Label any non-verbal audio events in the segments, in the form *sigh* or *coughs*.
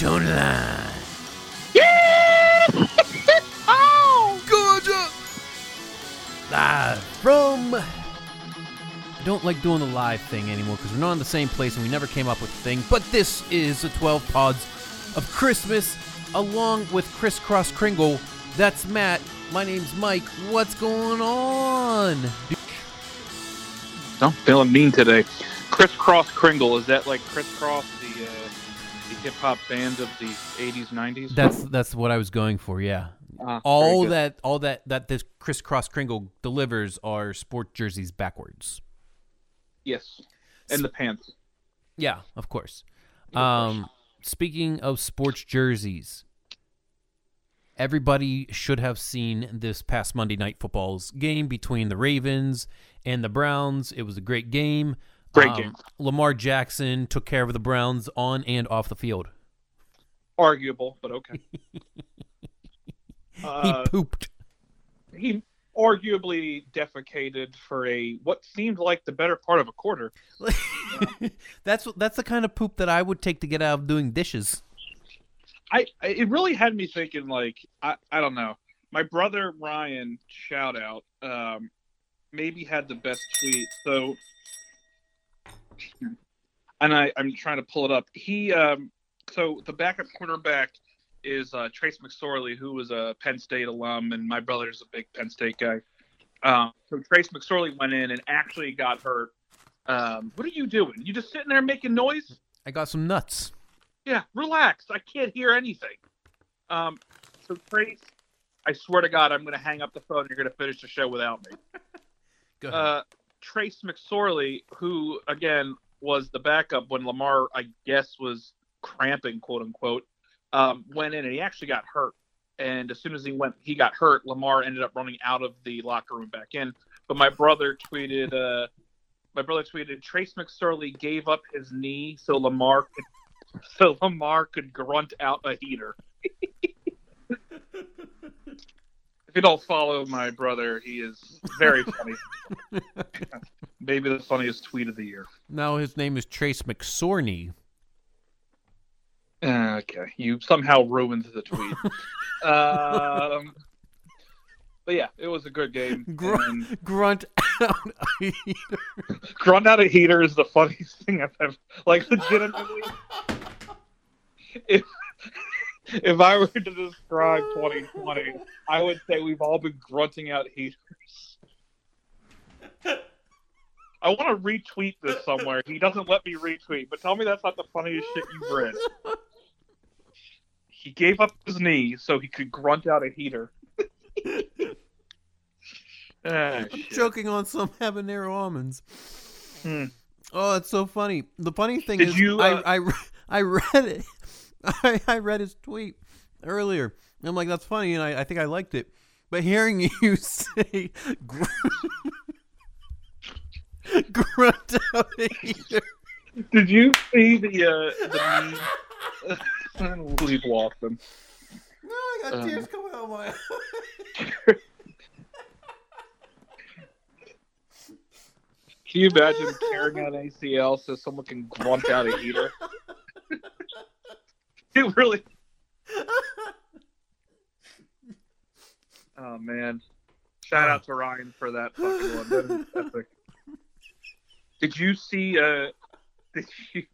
Tone line. *laughs* Oh! Georgia! Live from. I don't like doing the live thing anymore because we're not in the same place and we never came up with a thing. But this is the 12 Pods of Christmas along with Crisscross Kringle. That's Matt. My name's Mike. What's going on? I'm feeling mean today. Crisscross Kringle is that like Kris Kross the hip hop band of the 80s 90s? That's that's what I was going for. Yeah. Ah, All that all that that this Crisscross Kringle delivers are sport jerseys backwards. yes, and the pants. Yeah, of course. Of course. Um, speaking of sports jerseys, everybody should have seen this past Monday night football's game between the Ravens and the Browns. It was a great game. Great Um, game. Lamar Jackson took care of the Browns on and off the field. Arguable, but okay. *laughs* Uh, he pooped. he arguably defecated for a what seemed like the better part of a quarter. *laughs* that's that's the kind of poop that I would take to get out of doing dishes. I I- it really had me thinking like I I don't know. My brother Ryan, shout out, um, maybe had the best tweet. So, and I I'm trying to pull it up. He um so the backup quarterback is uh, Trace McSorley, who was a Penn State alum, and my brother's a big Penn State guy. Um, so Trace McSorley went in and actually got hurt. Um, what are you doing? You just sitting there making noise? I got some nuts. Yeah, relax. I can't hear anything. Um, so Trace, I swear to God, I'm going to hang up the phone. You're going to finish the show without me. *laughs* Go ahead. Uh, Trace McSorley, who again was the backup when Lamar, I guess, was cramping, quote unquote, um, went in and he actually got hurt. And as soon as he went, he got hurt. Lamar ended up running out of the locker room back in. But my brother tweeted, uh, my brother tweeted, Trace McSorley gave up his knee so Lamar could, *laughs* so Lamar could grunt out a heater. if you don't follow my brother, he is very funny. *laughs* Maybe the funniest tweet of the year. now his name is Trace McSorney. Uh, Okay, you somehow ruined the tweet. *laughs* um, but yeah, it was a good game. Gr- and Grunt out. grunt out a heater is the funniest thing I've ever. Like legitimately, if *laughs* if I were to describe *laughs* 2020, I would say we've all been grunting out heaters. I want to retweet this somewhere. He doesn't let me retweet, but tell me that's not the funniest shit you've read. He gave up his knee so he could grunt out a heater. *laughs* Ah, choking on some habanero almonds. Hmm. Oh, it's so funny. The funny thing Did is, you, uh, I, I *laughs* I read it. *laughs* I, I read his tweet earlier. I'm like, that's funny, and I, I think I liked it. But hearing *laughs* you say gr- *laughs* grunt out a heater. Did you see the uh, the meme? We've lost them. No, I got Um, tears coming out of my eyes. Can you imagine tearing out an ACL so someone can grunt out a heater? *laughs* it really. *laughs* Oh man! Shout out to Ryan for that fucking one. That is *laughs* epic. Did you see? Uh, did you?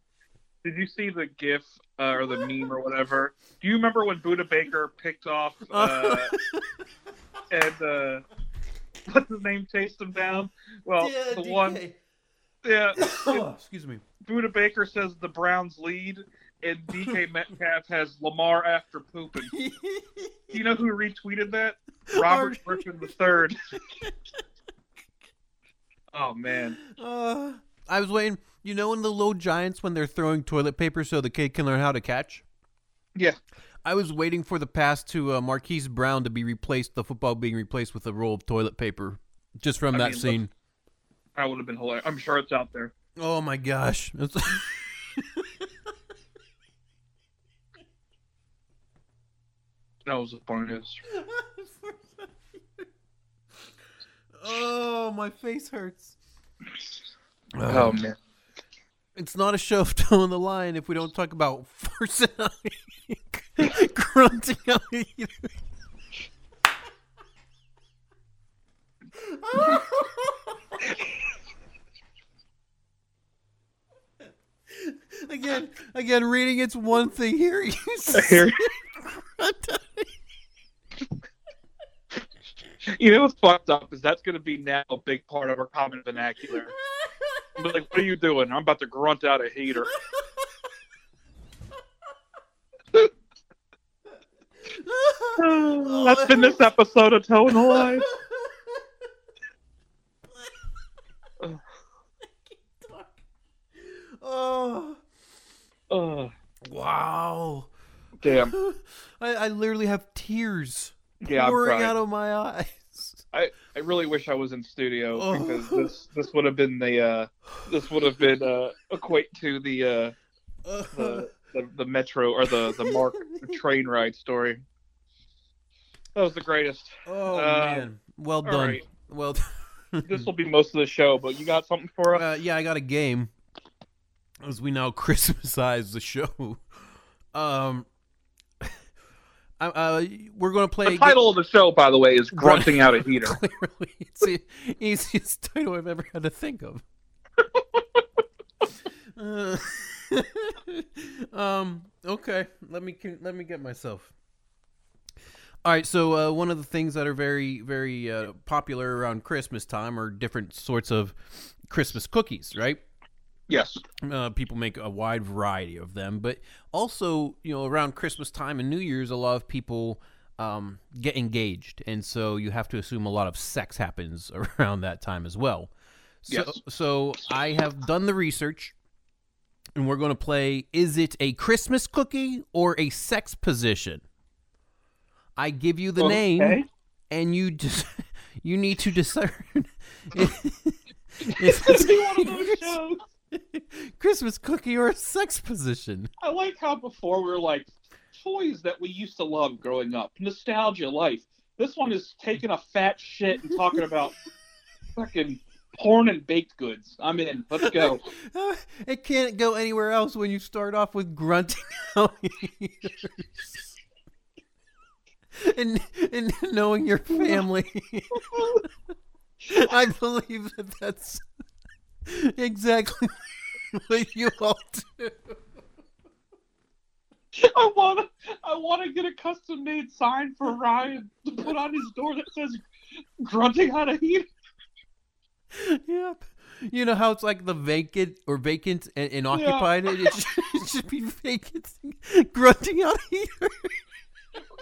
Did you see the GIF uh, or the meme or whatever? Do you remember when Budda Baker picked off uh, and uh, what's his name chased him down? Well, the one, yeah, *coughs* Oh, excuse me. Budda Baker says the Browns lead, and *laughs* DK Metcalf has Lamar after pooping. *laughs* You know who retweeted that? Robert Griffin III. *laughs* oh man, Uh, I was waiting. You know, in the low giants when they're throwing toilet paper so the kid can learn how to catch. yeah. I was waiting for the pass to uh, Marquise Brown to be replaced, the football being replaced with a roll of toilet paper, just from I that mean, scene. That would have been hilarious. I'm sure it's out there. Oh my gosh! That was the funniest. *laughs* oh, my face hurts. Oh uh, man. It's not a show of *laughs* toe on the line if we don't talk about forcing *laughs* out grunting out again, again, reading it's one thing. Here you Here. grunt out a You know what's fucked up is that's going to be now a big part of our common vernacular. *laughs* Be like, what are you doing? I'm about to grunt out a heater. *laughs* That's been this episode of Toe in the Line. Oh, *sighs* wow. damn. *laughs* I, I literally have tears Yeah, pouring out of my eyes. I, I really wish I was in studio Oh. because this this would have been the uh this would have been uh equate to the uh the the, the metro or the the mark *laughs* train ride story. That was the greatest. oh uh, man, well done. right. Well, *laughs* This will be most of the show, but you got something for us? uh, yeah, I got a game. As we now *laughs* Christmasize the show. Um, uh, we're gonna play. the title of the show, by the way, is *laughs* "Grunting Out a Heater." Clearly, it's the easiest title I've ever had to think of. Uh, *laughs* um. Okay. Let me let me get myself. All right. So uh, one of the things that are very very uh, popular around Christmas time are different sorts of Christmas cookies, right? Yes. Uh, people make a wide variety of them, but also, you know, around Christmas time and New Year's, a lot of people um, get engaged, and so you have to assume a lot of sex happens *laughs* around that time as well. So, Yes. so I have done the research, and we're going to play: Is it a Christmas cookie or a sex position? I give you the Okay. name, and you just *laughs* you need to discern. *laughs* if It's gonna be one of those shows. *laughs* Christmas cookie or a sex position. I like how before we were like toys that we used to love growing up, nostalgia, life. This one is taking a fat shit and talking about *laughs* fucking porn and baked goods. I'm in. Let's go. *laughs* It can't go anywhere else when you start off with grunting and, and knowing your family. I believe that that's *laughs* exactly *laughs* what you all do. I want to. I want to get a custom made sign for Ryan to put on his door that says "grunting out a heat." Yep. You know how it's like the vacant or vacant and, and occupied? It, it, should, it should be vacant, *laughs* grunting out of heater.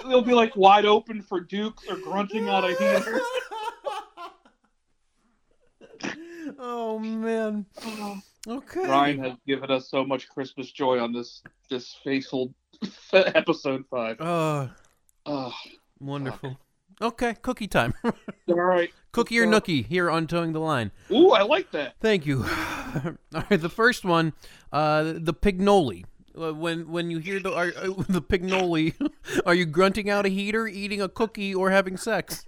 It'll be like wide open for Dukes or grunting out a heater. oh man. Okay. Ryan has given us so much Christmas joy on this this faithful *laughs* episode five. Oh, Oh, wonderful. Okay, cookie time. *laughs* all right. Cookie or nookie here on Towing the Line. Ooh, I like that. Thank you. *laughs* All right, the first one, uh, the pignoli. Uh, When when you hear the are, uh, the pignoli, are you grunting out a heater, eating a cookie, or having sex?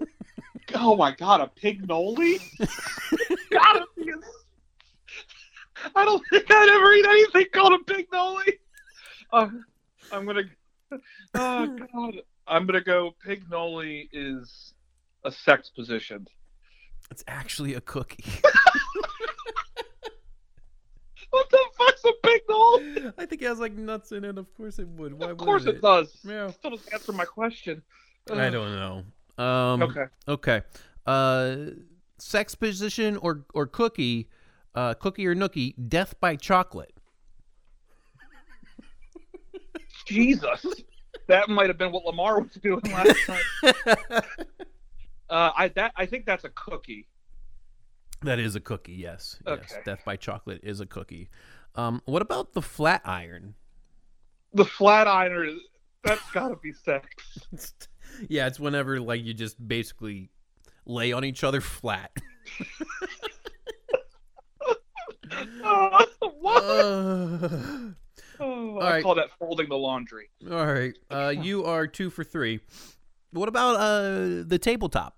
Oh my god, a pignoli? Be. a- I don't think I'd ever eat anything called a pignoli. Uh, I'm gonna. Oh god, I'm gonna go. Pignoli is a sex position. It's actually a cookie. *laughs* What the fuck's a pignoli? I think it has like nuts in it. Of course it would. Why Of course wouldn't it does. Yeah. Still doesn't answer my question. I don't know. Um, Okay. Okay. Uh, sex position or or cookie, uh, cookie or nookie, death by chocolate. Jesus. That might have been what Lamar was doing last night. *laughs* Uh, I that I think that's a cookie. that is a cookie. Yes. Yes. Okay. Death by chocolate is a cookie. Um, what about the flat iron? The flat iron, that's got to be sex. *laughs* yeah, it's whenever like you just basically lay on each other flat. *laughs* Uh, *laughs* what? Uh, Oh, I right. call that folding the laundry. all right. Uh, you are two for three. What about uh the tabletop?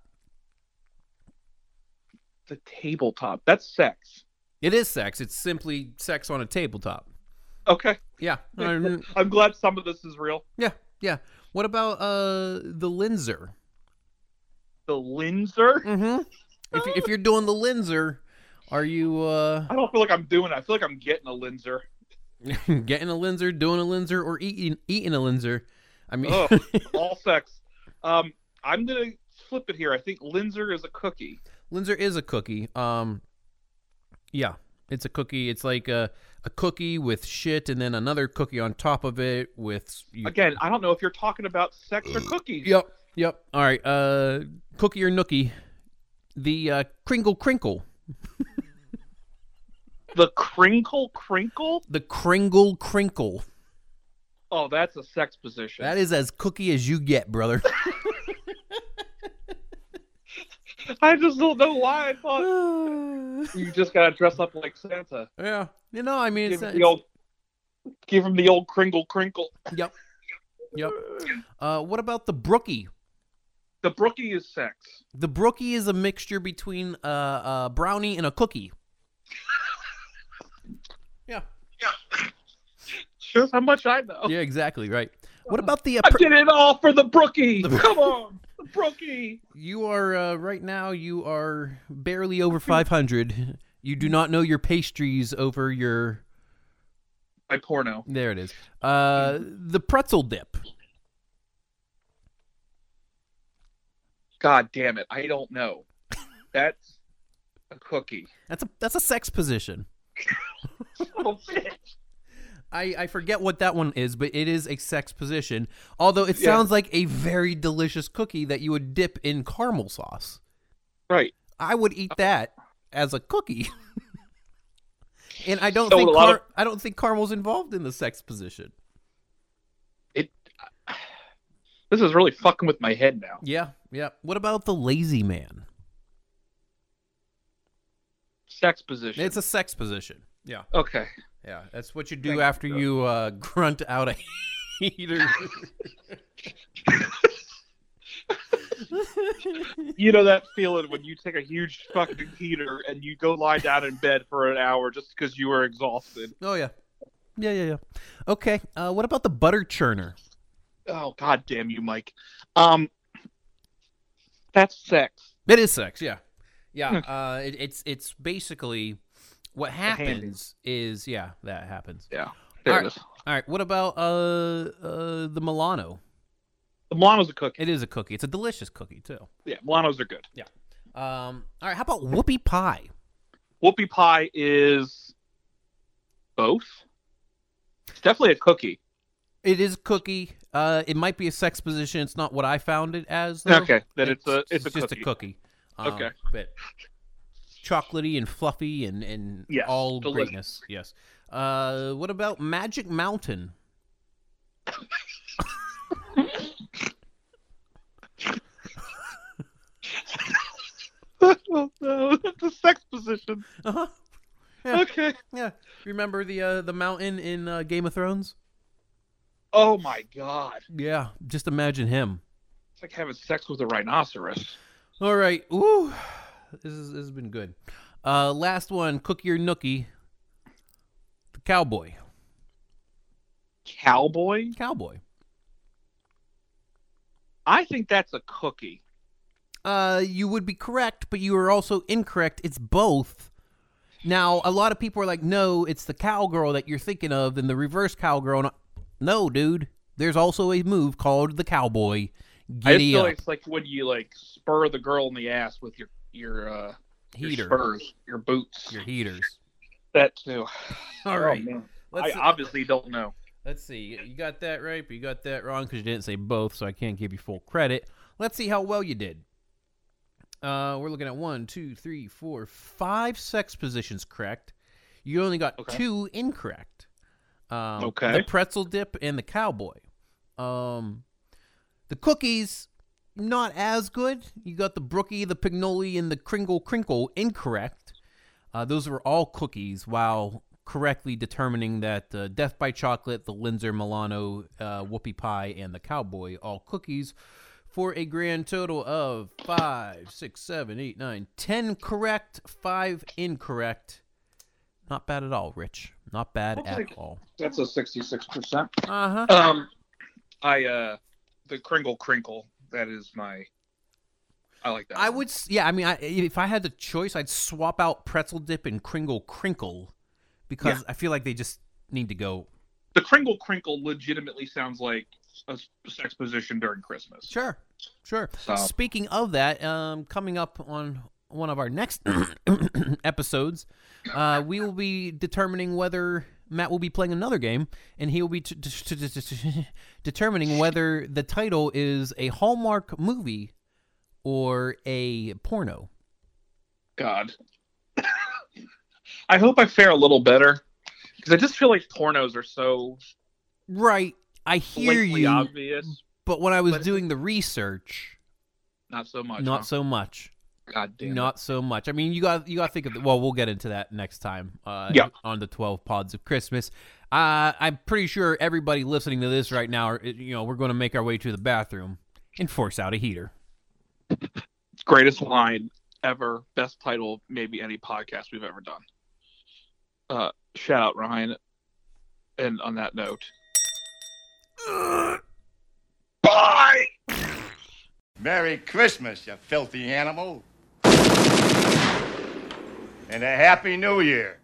The tabletop. That's sex. It is sex. It's simply sex on a tabletop. Okay. Yeah. *laughs* I'm glad some of this is real. yeah. Yeah. What about uh the Linzer? The Linzer. Mm-hmm. If if you're doing the Linzer, are you uh I don't feel like I'm doing it. I feel like I'm getting a Linzer. *laughs* getting a Linzer, doing a Linzer, or eating eating a Linzer? I mean, Oh, *laughs* all sex. Um, I'm gonna flip it here. I think Linzer is a cookie. Linzer is a cookie. Um, yeah, it's a cookie. It's like a a cookie with shit, and then another cookie on top of it with. You, Again, I don't know if you're talking about sex or cookies. Yep. Yep. All right. Uh, cookie or nookie? The uh, Kringle Crinkle. *laughs* The crinkle crinkle. The Kringle Crinkle. Oh, that's a sex position. That is as cookie as you get, brother. *laughs* I just don't know why I thought *sighs* you just gotta dress up like Santa. yeah. You know, I mean, Give it's, him uh, the old, give him the old kringle crinkle. Yep. *laughs* Yep. Uh, what about the brookie? The brookie is sex. The brookie is a mixture between a, a brownie and a cookie. Yeah. Yeah. Shows how much I know. Yeah, exactly right. What about the? Uh, I pr- did it all for the brookie. Come on, the brookie. you are uh, right now. You are barely over five hundred. You do not know your pastries over your. My porno. There it is. Uh, the pretzel dip. God damn it! I don't know. That's a cookie. That's a that's a sex position. *laughs* Bitch. I, I forget what that one is, but it is a sex position. Although it Yeah. sounds like a very delicious cookie that you would dip in caramel sauce. Right. I would eat that as a cookie. *laughs* and I don't So think car- of- I don't think caramel's involved in the sex position. It. *sighs* This is really fucking with my head now. Yeah, yeah. What about the lazy man? Sex position. It's a sex position. Yeah, okay. yeah. That's what you do Thank after sir. you uh, *laughs* grunt out a heater. *laughs* You know that feeling when you take a huge fucking heater and you go lie down in bed for an hour just because you were exhausted. oh yeah, yeah, yeah, yeah. Okay. Uh, what about the butter churner? Oh god damn you, Mike. Um, that's sex. It is sex, yeah, yeah. Hmm. Uh, it, it's it's basically what happens is yeah that happens. Yeah. There All it right. is. All right, what about uh uh the Milano? The Milano's a cookie. It is a cookie. It's a delicious cookie too. Yeah, Milanos are good. Yeah. Um, all right, how about whoopie pie? Whoopie pie is both. It's definitely a cookie. It is a cookie. Uh, it might be a sex position. It's not what I found it as. Though. Okay, that it's a it's, a just cookie. a cookie. Um, Okay. but chocolatey and fluffy and and Yes, all delicious. greatness. Yes. Uh, what about Magic Mountain? *laughs* oh no, it's a sex position. Uh huh. Yeah. Okay. Yeah. Remember the uh, the mountain in uh, Game of Thrones? Oh my god. Yeah. Just imagine him. It's like having sex with a rhinoceros. All right. Ooh, this, is, this has been good. Uh, last one, Cookie or Nookie. The cowboy. Cowboy? Cowboy. I think that's a cookie. Uh, you would be correct, but you are also incorrect. It's both. Now, a lot of people are like, "No, it's the cowgirl that you're thinking of, and the reverse cowgirl." No, dude. There's also a move called the cowboy. I just feel like it's like when you like spur the girl in the ass with your your uh your spurs, your boots. your heaters. That too. *laughs* All Oh, right, man. let's I obviously don't know. let's see. You got that right, but you got that wrong because you didn't say both, so I can't give you full credit. Let's see how well you did. Uh, we're looking at one, two, three, four, five sex positions correct. You only got Okay. two incorrect. Um, Okay. The pretzel dip and the cowboy. Um, the cookies not as good. You got the brookie, the pignoli, and the kringle crinkle incorrect. Uh, those were all cookies, while correctly determining that uh, Death by Chocolate, the Linzer Milano, uh, Whoopie Pie, and the Cowboy all cookies, for a grand total of five, six, seven, eight, nine, ten correct, five incorrect. Not bad at all, Rich. Not bad I'll at all. That's a sixty-six percent. Uh huh. Um, I uh, the Kringle Crinkle. That is my. I like that. I one. would, yeah. I mean, I, if I had the choice, I'd swap out pretzel dip and Kringle Crinkle because I feel like they just need to go. The Kringle Crinkle legitimately sounds like a sex position during Christmas. Sure, sure. So- Speaking of that, um, coming up on one of our next *coughs* episodes, uh, we will be determining whether Matt will be playing another game, and he will be t- t- t- *laughs* determining whether the title is a Hallmark movie or a porno. God. *laughs* I hope I fare a little better because I just feel like pornos are so Right. I hear you, obvious. but when I was but- doing the research, Not so much. not huh? so much. God damn. it. Not so much. I mean, you got you got to think of the, well, we'll get into that next time. Uh, Yeah. On the twelve pods of Christmas, uh, I'm pretty sure everybody listening to this right now, are, you know, we're going to make our way to the bathroom and force out a heater. *laughs* Greatest line ever. Best title, maybe any podcast we've ever done. Uh, shout out Ryan. And on that note, bye. Merry Christmas, you filthy animal. And a Happy New Year.